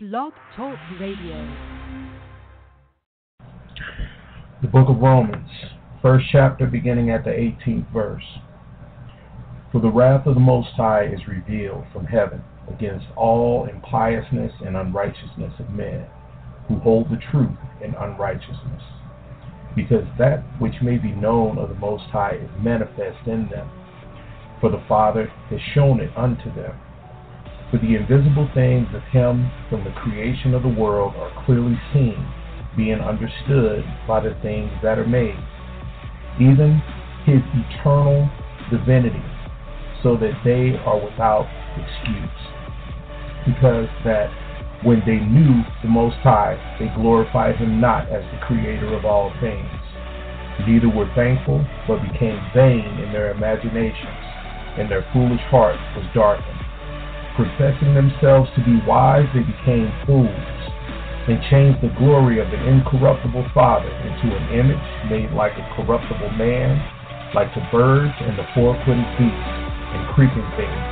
Blog Talk Radio. The book of Romans, first chapter, beginning at the 18th verse. For the wrath of the Most High is revealed from heaven against all impiousness and unrighteousness of men who hold the truth in unrighteousness. Because that which may be known of the Most High is manifest in them, for the Father has shown it unto them. For the invisible things of Him from the creation of the world are clearly seen, being understood by the things that are made, even His eternal divinity, so that they are without excuse. Because that when they knew the Most High, they glorified Him not as the Creator of all things. Neither were thankful, but became vain in their imaginations, and their foolish heart was darkened. Professing themselves to be wise, they became fools, and changed the glory of the incorruptible Father into an image made like a corruptible man, like the birds and the four-footed beasts and creeping things.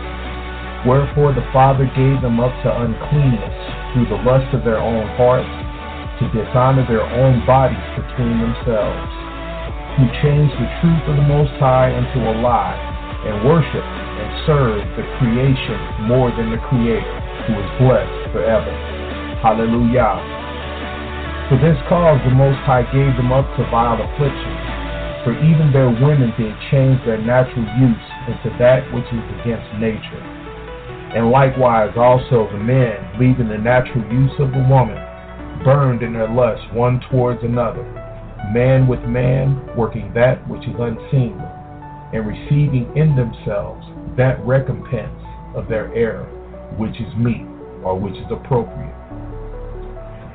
Wherefore the Father gave them up to uncleanness through the lust of their own hearts, to dishonor their own bodies between themselves, who changed the truth of the Most High into a lie, and worship and serve the creation more than the Creator, who is blessed forever. Hallelujah. For this cause the Most High gave them up to vile afflictions, for even their women did change their natural use into that which is against nature. And likewise also the men, leaving the natural use of the woman, burned in their lust one towards another, man with man, working that which is unseemly, and receiving in themselves that recompense of their error, which is meet, or which is appropriate.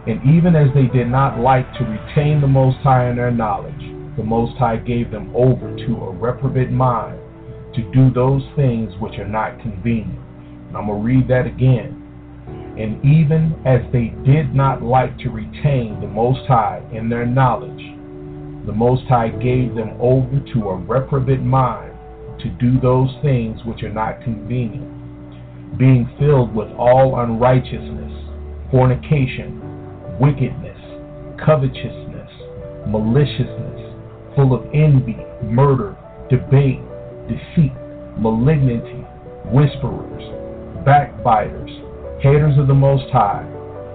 And even as they did not like to retain the Most High in their knowledge, the Most High gave them over to a reprobate mind to do those things which are not convenient. And I'm going to read that again. And even as they did not like to retain the Most High in their knowledge, the Most High gave them over to a reprobate mind to do those things which are not convenient, being filled with all unrighteousness, fornication, wickedness, covetousness, maliciousness, full of envy, murder, debate, deceit, malignity, whisperers, backbiters, haters of the Most High,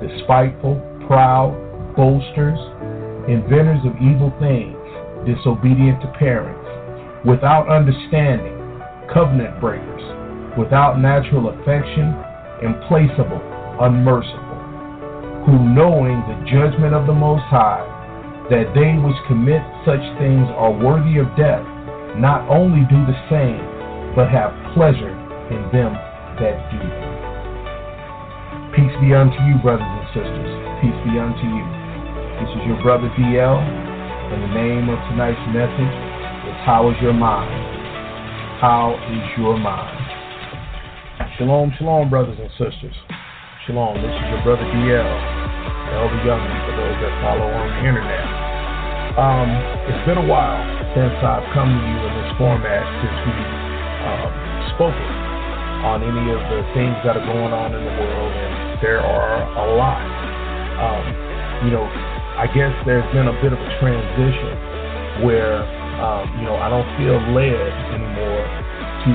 despiteful, proud, boasters, inventors of evil things, disobedient to parents, without understanding, covenant breakers, without natural affection, implacable, unmerciful, who knowing the judgment of the Most High, that they which commit such things are worthy of death, not only do the same, but have pleasure in them that do. Peace be unto you, brothers and sisters. Peace be unto you. This is your brother DL, and the name of tonight's message is How is Your Mind? How is your mind? Shalom, shalom, brothers and sisters. Shalom, this is your brother DL, Elder young for those that follow on the internet. Um, it's been a while since I've come to you in this format since we've um, spoken on any of the things that are going on in the world, and there are a lot. Um, you know, I guess there's been a bit of a transition where, um, you know, I don't feel led anymore to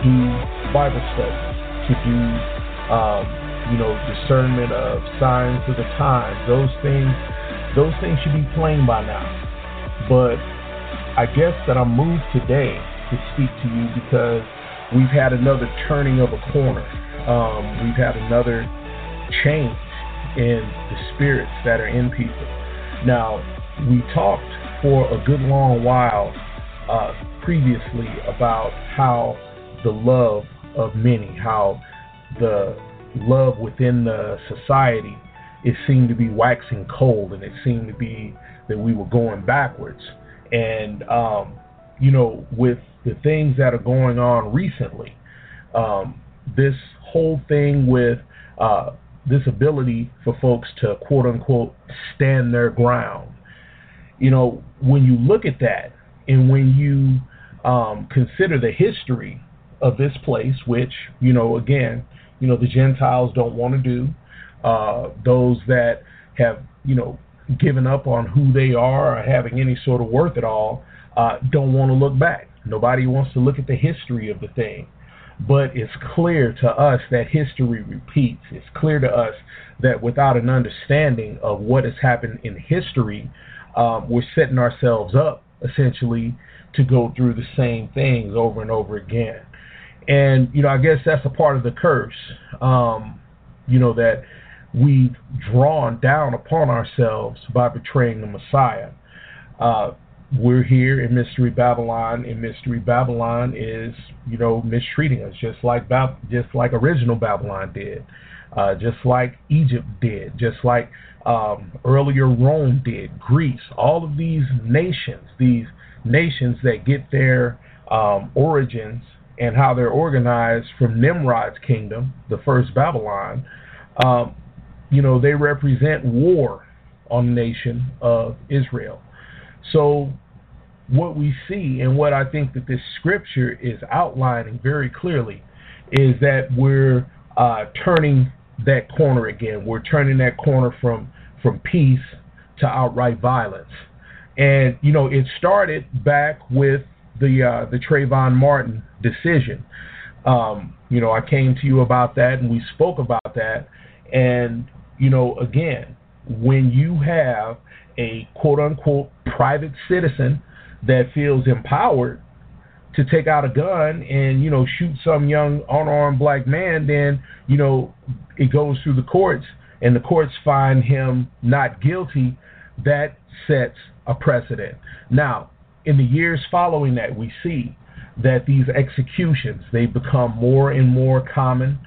do Bible study, to do, um, you know, discernment of signs of the times. Those things, those things should be plain by now. But I guess that I'm moved today to speak to you because we've had another turning of a corner. Um, we've had another change in the spirits that are in people. Now, we talked for a good long while uh, previously about how the love of many, how the love within the society, it seemed to be waxing cold, and it seemed to be that we were going backwards. And um, you know, with the things that are going on recently, um, this whole thing with uh, this ability for folks to quote unquote stand their ground. You know, when you look at that and when you um, consider the history of this place, which, you know, again, you know, the Gentiles don't want to do, uh, those that have, you know, given up on who they are or having any sort of worth at all, uh, don't want to look back. Nobody wants to look at the history of the thing. But it's clear to us that history repeats. It's clear to us that without an understanding of what has happened in history, um, we're setting ourselves up essentially to go through the same things over and over again. And, you know, I guess that's a part of the curse, um, you know, that we've drawn down upon ourselves by betraying the Messiah. Uh, we're here in Mystery Babylon, and Mystery Babylon is, you know, mistreating us just like Bab- just like original Babylon did, uh, just like Egypt did, just like um, earlier Rome did, Greece. All of these nations, these nations that get their um, origins and how they're organized from Nimrod's kingdom, the first Babylon, um, you know, they represent war on the nation of Israel. So, what we see and what I think that this scripture is outlining very clearly is that we're uh, turning that corner again. We're turning that corner from from peace to outright violence. And you know, it started back with the uh, the Trayvon Martin decision. Um, you know, I came to you about that, and we spoke about that. And you know, again, when you have a quote unquote private citizen that feels empowered to take out a gun and you know shoot some young unarmed black man, then you know it goes through the courts and the courts find him not guilty. That sets a precedent. Now, in the years following that, we see that these executions they become more and more common.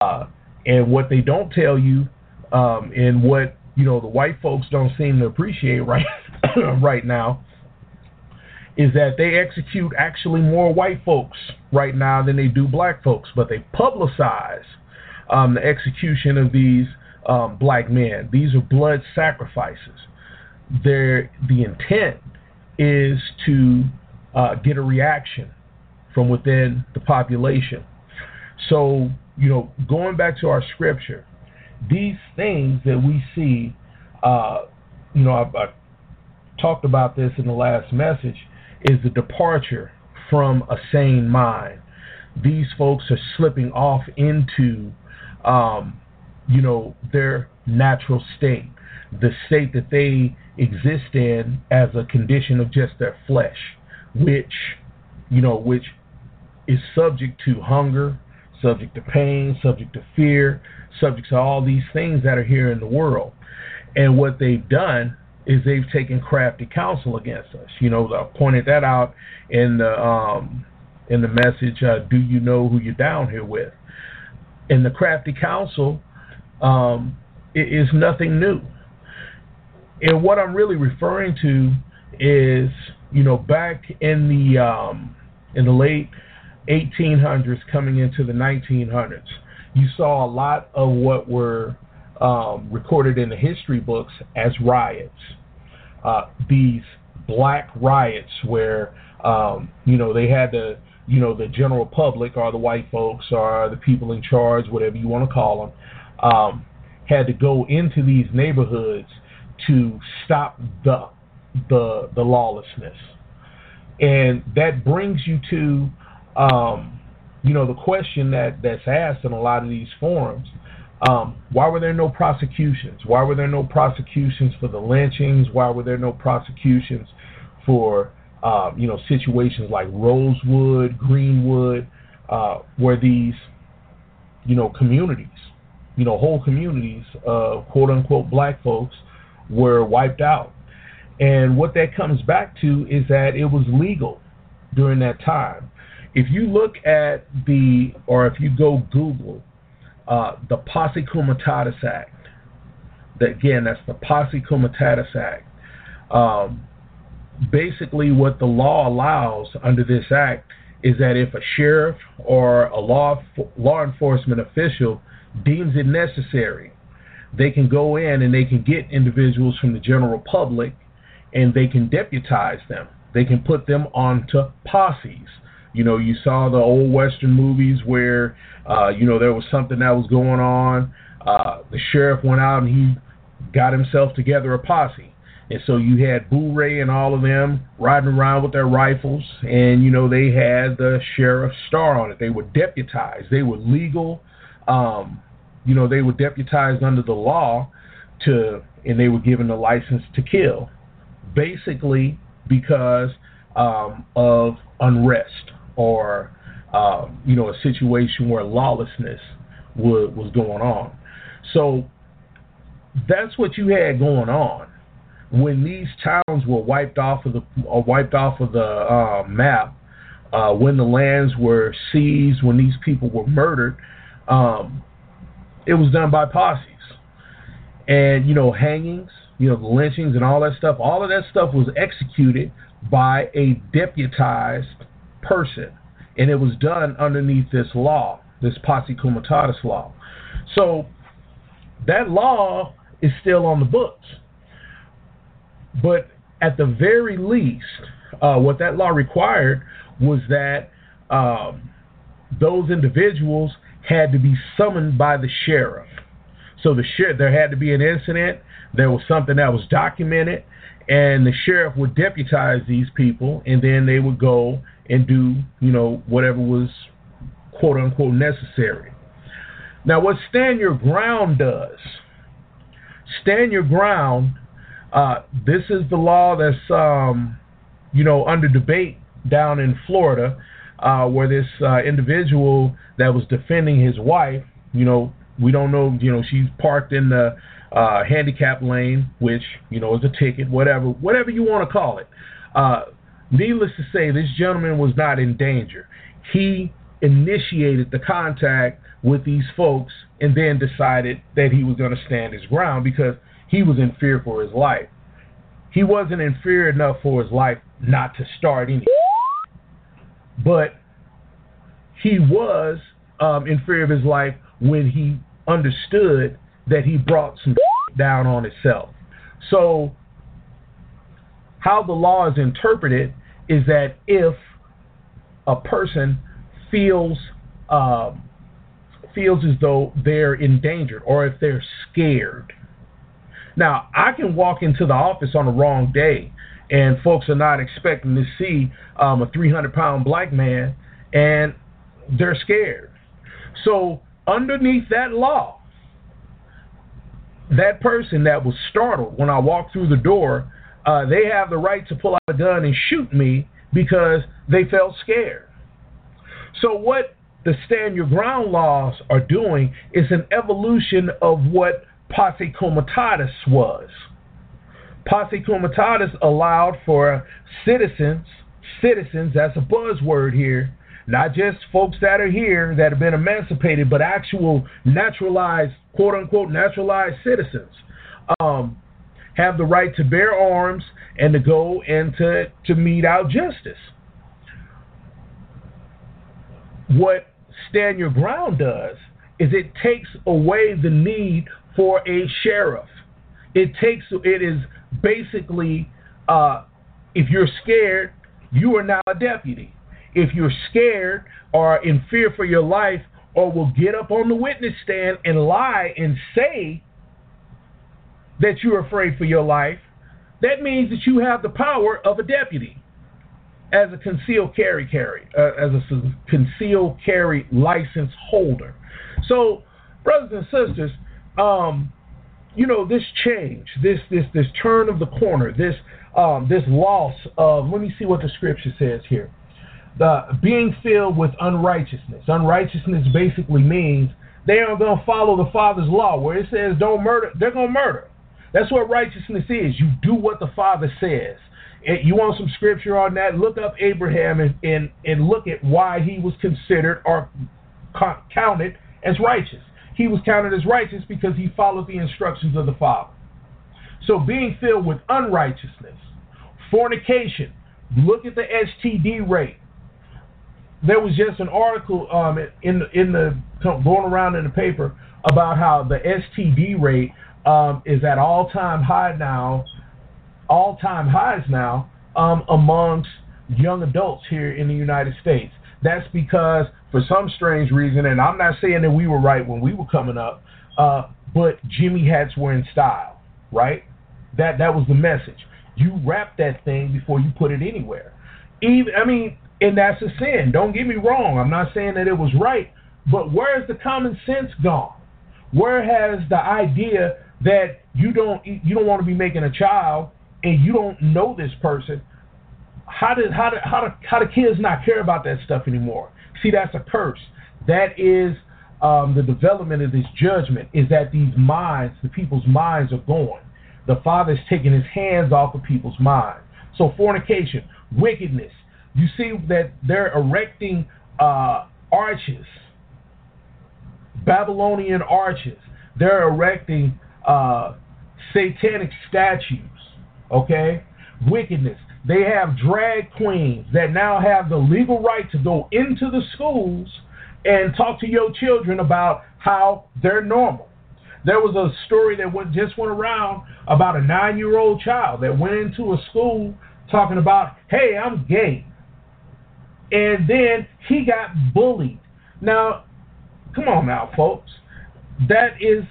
Uh, and what they don't tell you, um, and what you know the white folks don't seem to appreciate right right now, is that they execute actually more white folks right now than they do black folks, but they publicize um, the execution of these um, black men. These are blood sacrifices. They're, the intent is to uh, get a reaction from within the population. So, you know, going back to our scripture, these things that we see, uh, you know, I, I talked about this in the last message, is the departure from a sane mind. These folks are slipping off into, um, you know, their natural state, the state that they exist in as a condition of just their flesh, which, you know, which is subject to hunger, subject to pain, subject to fear, subject to all these things that are here in the world. And what they've done is they've taken crafty counsel against us. You know, I pointed that out in the um, in the message. Uh, Do you know who you're down here with? And the crafty counsel um, is nothing new. And what I'm really referring to is, you know, back in the um, in the late 1800s, coming into the 1900s, you saw a lot of what were um, recorded in the history books as riots. Uh, these black riots where um, you know they had the you know the general public or the white folks or the people in charge, whatever you want to call them, um, had to go into these neighborhoods to stop the the the lawlessness, and that brings you to um, you know the question that that's asked in a lot of these forums um, why were there no prosecutions? Why were there no prosecutions for the lynchings? Why were there no prosecutions for uh, you know situations like Rosewood, Greenwood, uh, where these you know communities, you know whole communities of quote unquote black folks were wiped out? And what that comes back to is that it was legal during that time. If you look at the, or if you go Google uh, the Posse Comitatus Act. Again, that's the Posse Comitatus Act. Um, basically, what the law allows under this act is that if a sheriff or a law law enforcement official deems it necessary, they can go in and they can get individuals from the general public and they can deputize them. They can put them onto posses. You know, you saw the old Western movies where, uh, you know, there was something that was going on. uh, the sheriff went out and he got himself together a posse. And so you had Boo Ray and all of them riding around with their rifles, and you know they had the sheriff's star on it. They were deputized. They were legal. Um, you know they were deputized under the law to, and they were given the license to kill, basically because um, of unrest or um, you know a situation where lawlessness was, was going on. So that's what you had going on when these towns were wiped off of the uh, wiped off of the uh, map, uh, when the lands were seized, when these people were murdered, um, it was done by posses, and you know hangings, you know the lynchings and all that stuff. All of that stuff was executed by a deputized person, and it was done underneath this law, this posse comitatus law. So that law is still on the books. But at the very least, uh, what that law required was that um, those individuals had to be summoned by the sheriff. So the sheriff, there had to be an incident. There was something that was documented, and the sheriff would deputize these people, and then they would go and do, you know, whatever was quote unquote necessary. Now, what stand your ground does stand your ground. Uh, this is the law that's um, you know under debate down in Florida, uh, where this uh, individual that was defending his wife, you know, we don't know, you know, she's parked in the uh, handicap lane, which you know is a ticket, whatever, whatever you want to call it. Uh, needless to say, this gentleman was not in danger. He initiated the contact with these folks and then decided that he was going to stand his ground because he was in fear for his life. He wasn't in fear enough for his life not to start any. But he was um, in fear of his life when he understood that he brought some down on itself. So, how the law is interpreted is that if a person feels um, feels as though they're endangered or if they're scared. Now, I can walk into the office on the wrong day and folks are not expecting to see um, a 300 pound black man and they're scared. So, underneath that law, that person that was startled when I walked through the door, uh, they have the right to pull out a gun and shoot me because they felt scared. So, what the stand your ground laws are doing is an evolution of what posse comitatus was. Posse comitatus allowed for citizens, citizens, that's a buzzword here, not just folks that are here that have been emancipated, but actual naturalized, quote unquote, naturalized citizens, um, have the right to bear arms and to go and to, to mete out justice. What stand your ground does is it takes away the need for a sheriff. It takes it is basically uh, if you're scared, you are now a deputy. If you're scared or in fear for your life, or will get up on the witness stand and lie and say that you're afraid for your life, that means that you have the power of a deputy as a concealed carry carry, uh, as a concealed carry license holder. So, brothers and sisters, um, you know this change, this this this turn of the corner, this um, this loss of. Let me see what the scripture says here. The being filled with unrighteousness. Unrighteousness basically means they aren't going to follow the Father's law, where it says don't murder. They're going to murder. That's what righteousness is. You do what the Father says you want some scripture on that? Look up Abraham and, and, and look at why he was considered or counted as righteous. He was counted as righteous because he followed the instructions of the Father. So being filled with unrighteousness, fornication, look at the STD rate. There was just an article um, in in the going around in the paper about how the STD rate um, is at all time high now all time highs now um, amongst young adults here in the United States. That's because, for some strange reason, and I'm not saying that we were right when we were coming up, uh, but Jimmy hats were in style, right? That that was the message. You wrap that thing before you put it anywhere. Even I mean, and that's a sin. Don't get me wrong. I'm not saying that it was right, but where's the common sense gone? Where has the idea that you don't you don't want to be making a child and you don't know this person? How did how did how do how do kids not care about that stuff anymore? See, that's a curse. That is um, the development of this judgment. Is that these minds, the people's minds, are going. The Father's taking His hands off of people's minds. So fornication, wickedness. You see that they're erecting uh, arches Babylonian arches. They're erecting uh, satanic statues. Okay? Wickedness. They have drag queens that now have the legal right to go into the schools and talk to your children about how they're normal. There was a story that went, just went around about a nine year old child that went into a school talking about, hey, I'm gay. And then he got bullied. Now, Come on now, folks. That is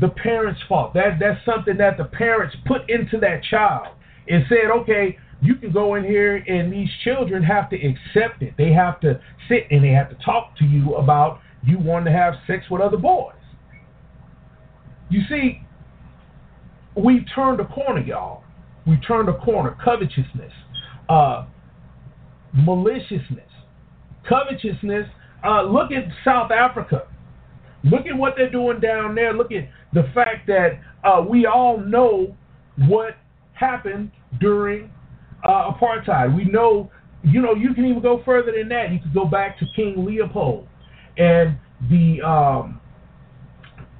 the parents' fault. That that's something that the parents put into that child and said, okay, you can go in here and these children have to accept it. They have to sit and they have to talk to you about you wanting to have sex with other boys. You see, we turned a corner, y'all. We turned a corner. Covetousness, uh, maliciousness, covetousness uh, look at South Africa. Look at what they're doing down there. Look at the fact that uh, we all know what happened during uh, apartheid. We know, you know, you can even go further than that. You could go back to King Leopold and the um,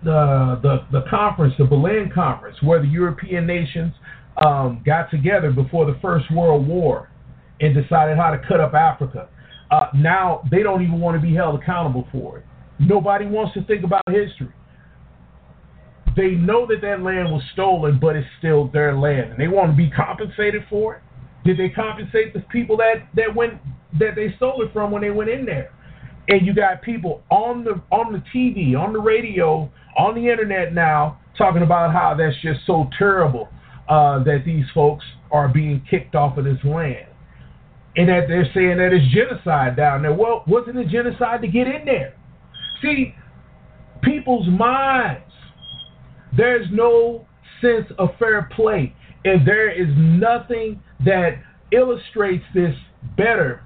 the, the the conference, the Berlin conference, where the European nations um, got together before the First World War and decided how to cut up Africa uh, now they don't even want to be held accountable for it. Nobody wants to think about history. They know that that land was stolen, but it's still their land, and they want to be compensated for it. Did they compensate the people that that went that they stole it from when they went in there? And you got people on the on the TV, on the radio, on the internet now talking about how that's just so terrible uh, that these folks are being kicked off of this land and that they're saying that it's genocide down there. Well, wasn't it genocide to get in there? See, people's minds, there's no sense of fair play, and there is nothing that illustrates this better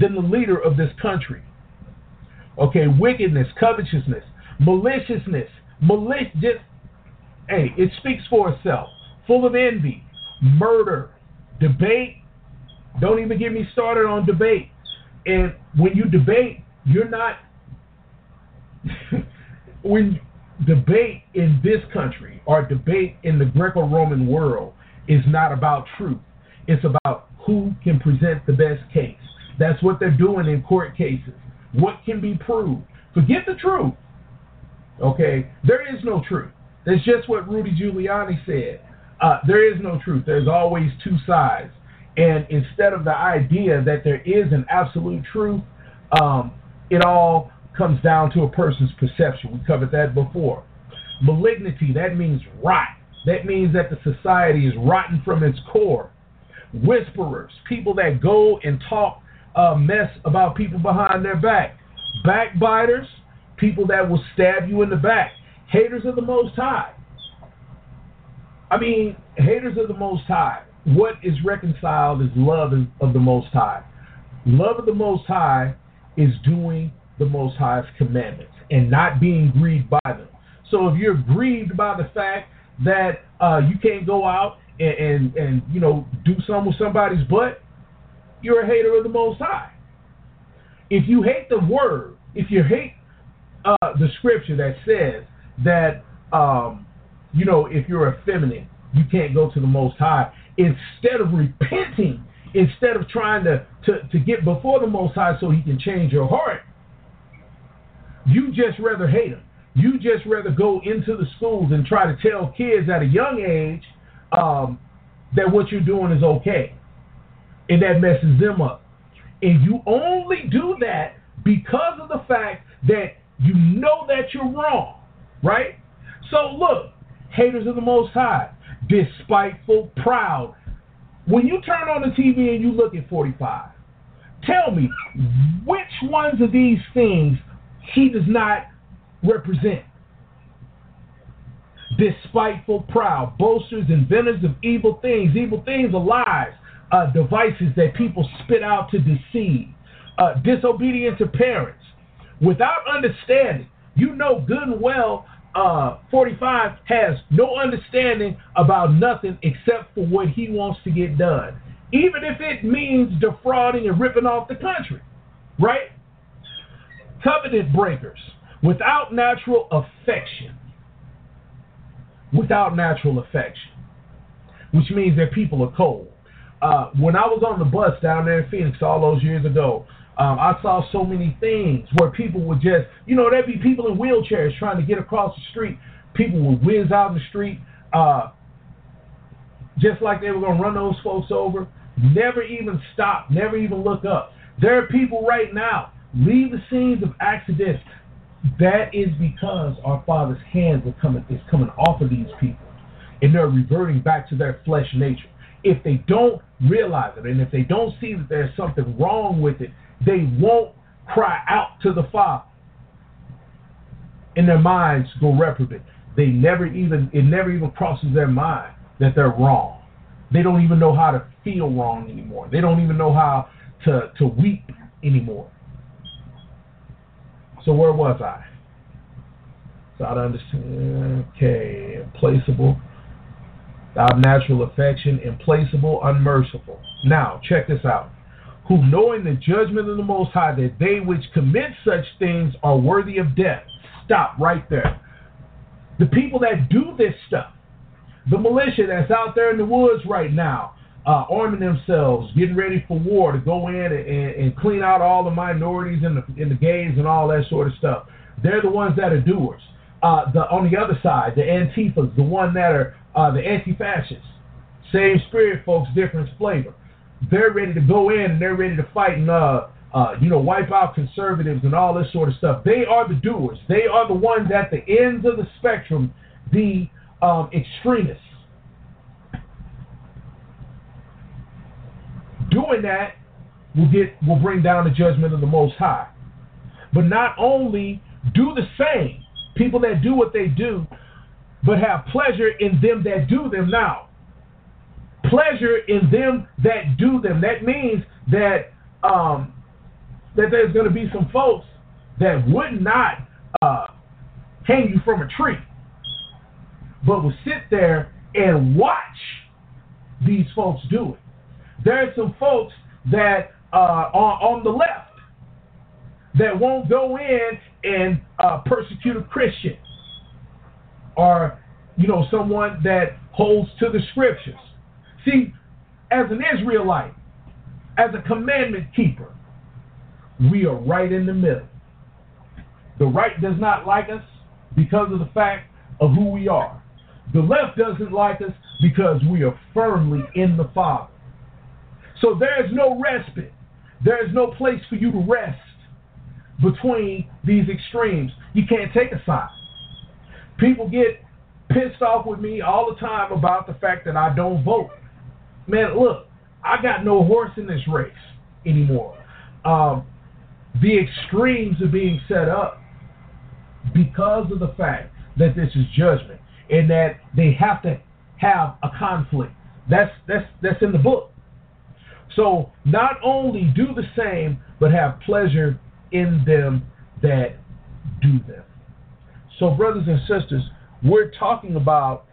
than the leader of this country. Okay, wickedness, covetousness, maliciousness, malicious. Hey, it speaks for itself. Full of envy, murder, debate, don't even get me started on debate. And when you debate, you're not. when debate in this country or debate in the Greco Roman world is not about truth, it's about who can present the best case. That's what they're doing in court cases. What can be proved? Forget the truth. Okay? There is no truth. That's just what Rudy Giuliani said. Uh, there is no truth. There's always two sides. And instead of the idea that there is an absolute truth, um, it all comes down to a person's perception. We covered that before. Malignity, that means rot. That means that the society is rotten from its core. Whisperers, people that go and talk uh, mess about people behind their back. Backbiters, people that will stab you in the back. Haters of the Most High. I mean, haters of the Most High what is reconciled is love of the Most High. Love of the Most High is doing the Most High's commandments and not being grieved by them. So if you're grieved by the fact that uh, you can't go out and, and, and you know do something with somebody's butt, you're a hater of the Most High. If you hate the word, if you hate uh, the scripture that says that um, you know if you're effeminate, you can't go to the Most High instead of repenting, instead of trying to, to, to get before the Most High so He can change your heart, you just rather hate Him. You just rather go into the schools and try to tell kids at a young age um, that what you're doing is okay. And that messes them up. And you only do that because of the fact that you know that you're wrong, right? So look, haters of the Most High, despiteful, proud. When you turn on the TV and you look at 45, tell me which ones of these things he does not represent. Despiteful, proud, boasters, inventors of evil things. Evil things are lies, uh, devices that people spit out to deceive. Uh, disobedient to parents. Without understanding, you know good and well uh, 45 has no understanding about nothing except for what he wants to get done, even if it means defrauding and ripping off the country, right? Covenant breakers without natural affection. Without natural affection, which means that people are cold. Uh, when I was on the bus down there in Phoenix all those years ago, um, I saw so many things where people would just, you know, there'd be people in wheelchairs trying to get across the street. People would whiz out of the street, uh, just like they were going to run those folks over. Never even stop, never even look up. There are people right now, leave the scenes of accidents. That is because our Father's hands are coming, is coming off of these people, and they're reverting back to their flesh nature. If they don't realize it, and if they don't see that there's something wrong with it, they won't cry out to the Father. And their minds go reprobate. They never even it never even crosses their mind that they're wrong. They don't even know how to feel wrong anymore. They don't even know how to, to weep anymore. So where was I? So I understand. Okay, implaceable. Without natural affection, implacable, unmerciful. Now, check this out who knowing the judgment of the Most High, that they which commit such things are worthy of death. Stop right there. The people that do this stuff, the militia that's out there in the woods right now, uh, arming themselves, getting ready for war to go in and, and, and clean out all the minorities and the, and the gays and all that sort of stuff. They're the ones that are doers. Uh, the on the other side, the Antifas, the one that are uh, the anti-fascists. Same spirit, folks, different flavor they're ready to go in and they're ready to fight and uh, uh, you know wipe out conservatives and all this sort of stuff. They are the doers. They are the ones at the ends of the spectrum, the um, extremists. Doing that will get will bring down the judgment of the Most High. But not only do the same people that do what they do, but have pleasure in them that do them now pleasure in them that do them. That means that um, that there's going to be some folks that would not uh, hang you from a tree, but will sit there and watch these folks do it. There are some folks that uh, are on the left that won't go in and uh, persecute a Christian or you know someone that holds to the scriptures See, as an Israelite, as a commandment keeper, we are right in the middle. The right does not like us because of the fact of who we are. The left doesn't like us because we are firmly in the Father. So there is no respite. There is no place for you to rest between these extremes. You can't take a side. People get pissed off with me all the time about the fact that I don't vote man, look, I got no horse in this race anymore. Um, the extremes are being set up because of the fact that this is judgment and that they have to have a conflict. That's that's that's in the book. So not only do the same, but have pleasure in them that do them. So, brothers and sisters, we're talking about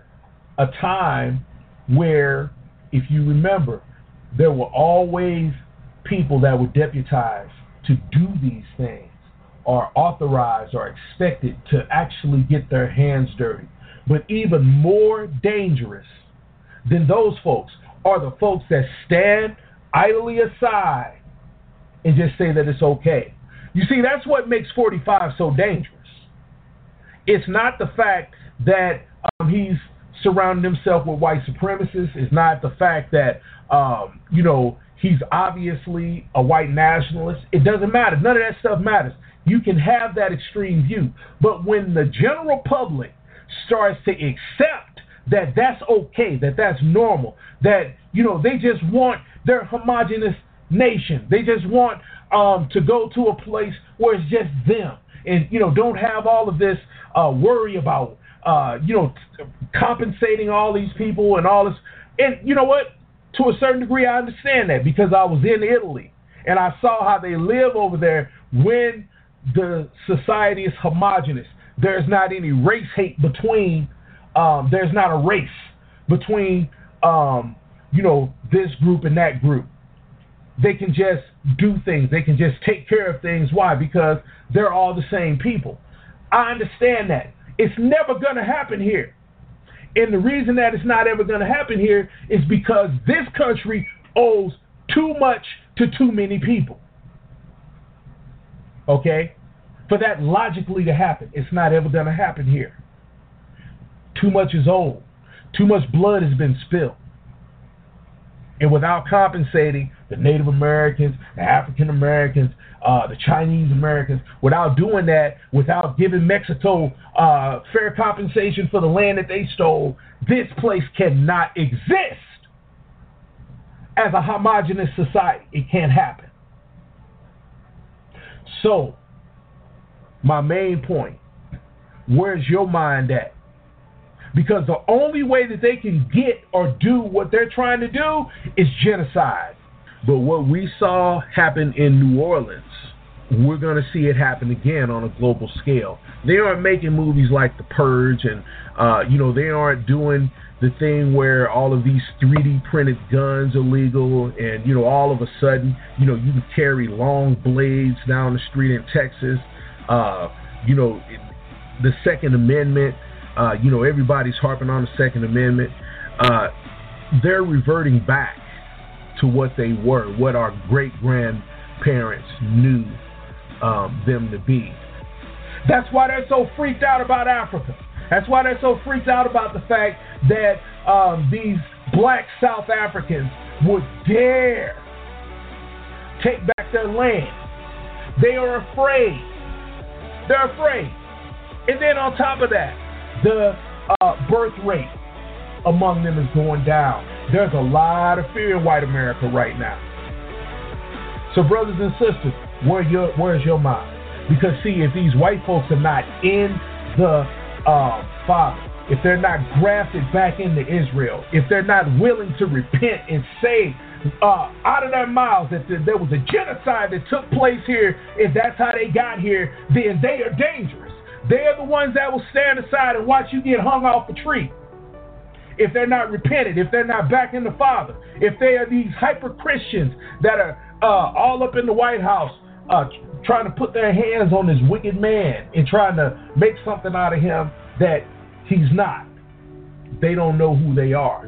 a time where if you remember, there were always people that were deputized to do these things or authorized or expected to actually get their hands dirty. But even more dangerous than those folks are the folks that stand idly aside and just say that it's okay. You see, that's what makes 45 so dangerous. It's not the fact that um, he's surrounding himself with white supremacists. It's not the fact that um, you know he's obviously a white nationalist. It doesn't matter. None of that stuff matters. You can have that extreme view, but when the general public starts to accept that that's okay, that that's normal, that you know they just want their homogenous nation. They just want um, to go to a place where it's just them, and you know don't have all of this uh, worry about uh, you know t- compensating all these people and all this. And you know what? To a certain degree, I understand that because I was in Italy and I saw how they live over there when the society is homogenous. There's not any race hate between. Um, there's not a race between um, you know this group and that group. They can just do things. They can just take care of things. Why? Because they're all the same people. I understand that. It's never going to happen here. And the reason that it's not ever going to happen here is because this country owes too much to too many people. Okay? For that logically to happen, it's not ever going to happen here. Too much is old. Too much blood has been spilled. And without compensating the Native Americans, the African Americans, uh, the Chinese Americans, without doing that, without giving Mexico uh, fair compensation for the land that they stole, this place cannot exist as a homogenous society. It can't happen. So, my main point where's your mind at? Because the only way that they can get or do what they're trying to do is genocide. But what we saw happen in New Orleans, we're going to see it happen again on a global scale. They aren't making movies like The Purge, and uh, you know they aren't doing the thing where all of these 3D printed guns are legal, and you know all of a sudden, you know you can carry long blades down the street in Texas. Uh, you know, the Second Amendment. Uh, you know, everybody's harping on the Second Amendment. Uh, they're reverting back to what they were, what our great grandparents knew um, them to be. That's why they're so freaked out about Africa. That's why they're so freaked out about the fact that um, these black South Africans would dare take back their land. They are afraid. They're afraid. And then on top of that, the uh, birth rate among them is going down. There's a lot of fear in white America right now. So, brothers and sisters, where your where's your mind? Because see, if these white folks are not in the uh, Father, if they're not grafted back into Israel, if they're not willing to repent and say uh, out of their mouths that there was a genocide that took place here, if that's how they got here, then they are dangerous. They are the ones that will stand aside and watch you get hung off a tree. If they're not repented, if they're not back in the Father, if they are these hyper Christians that are uh, all up in the White House uh, trying to put their hands on this wicked man and trying to make something out of him that he's not. They don't know who they are.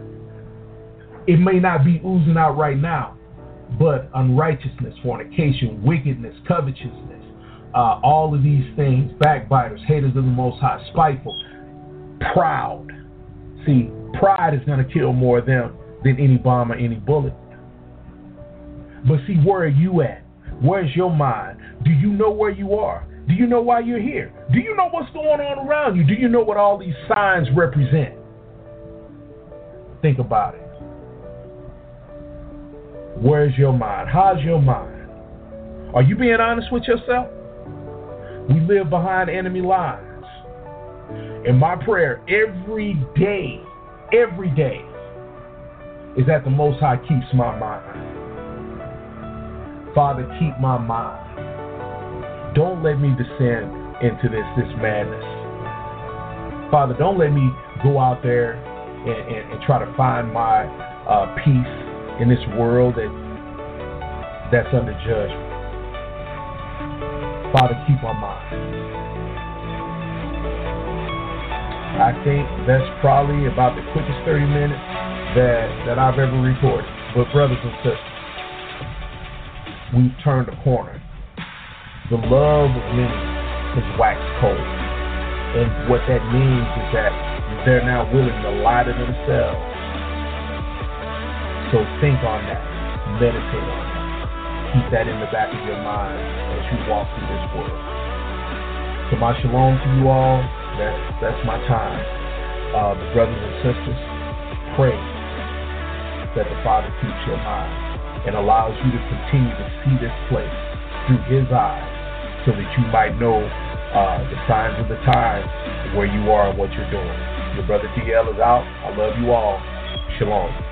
It may not be oozing out right now, but unrighteousness, fornication, wickedness, covetousness, uh, all of these things, backbiters, haters of the Most High, spiteful, proud. See, pride is going to kill more of them than any bomb or any bullet. But see, where are you at? Where's your mind? Do you know where you are? Do you know why you're here? Do you know what's going on around you? Do you know what all these signs represent? Think about it. Where's your mind? How's your mind? Are you being honest with yourself? We live behind enemy lines. And my prayer every day, every day, is that the Most High keeps my mind. Father, keep my mind. Don't let me descend into this this madness. Father, don't let me go out there and, and, and try to find my uh, peace in this world that that's under judgment. Father, keep my mind. I think that's probably about the quickest 30 minutes that, that I've ever recorded. But brothers and sisters, we've turned a corner. The love of many has waxed cold. And what that means is that they're now willing to lie to themselves. So think on that. Meditate on that. Keep that in the back of your mind as you walk through this world. So my shalom to you all. that's that's my time. Uh, the brothers and sisters, pray that the Father keeps your mind and allows you to continue to see this place through His eyes, so that you might know uh, the signs of the times, where you are and what you're doing. Your brother DL is out. I love you all. Shalom.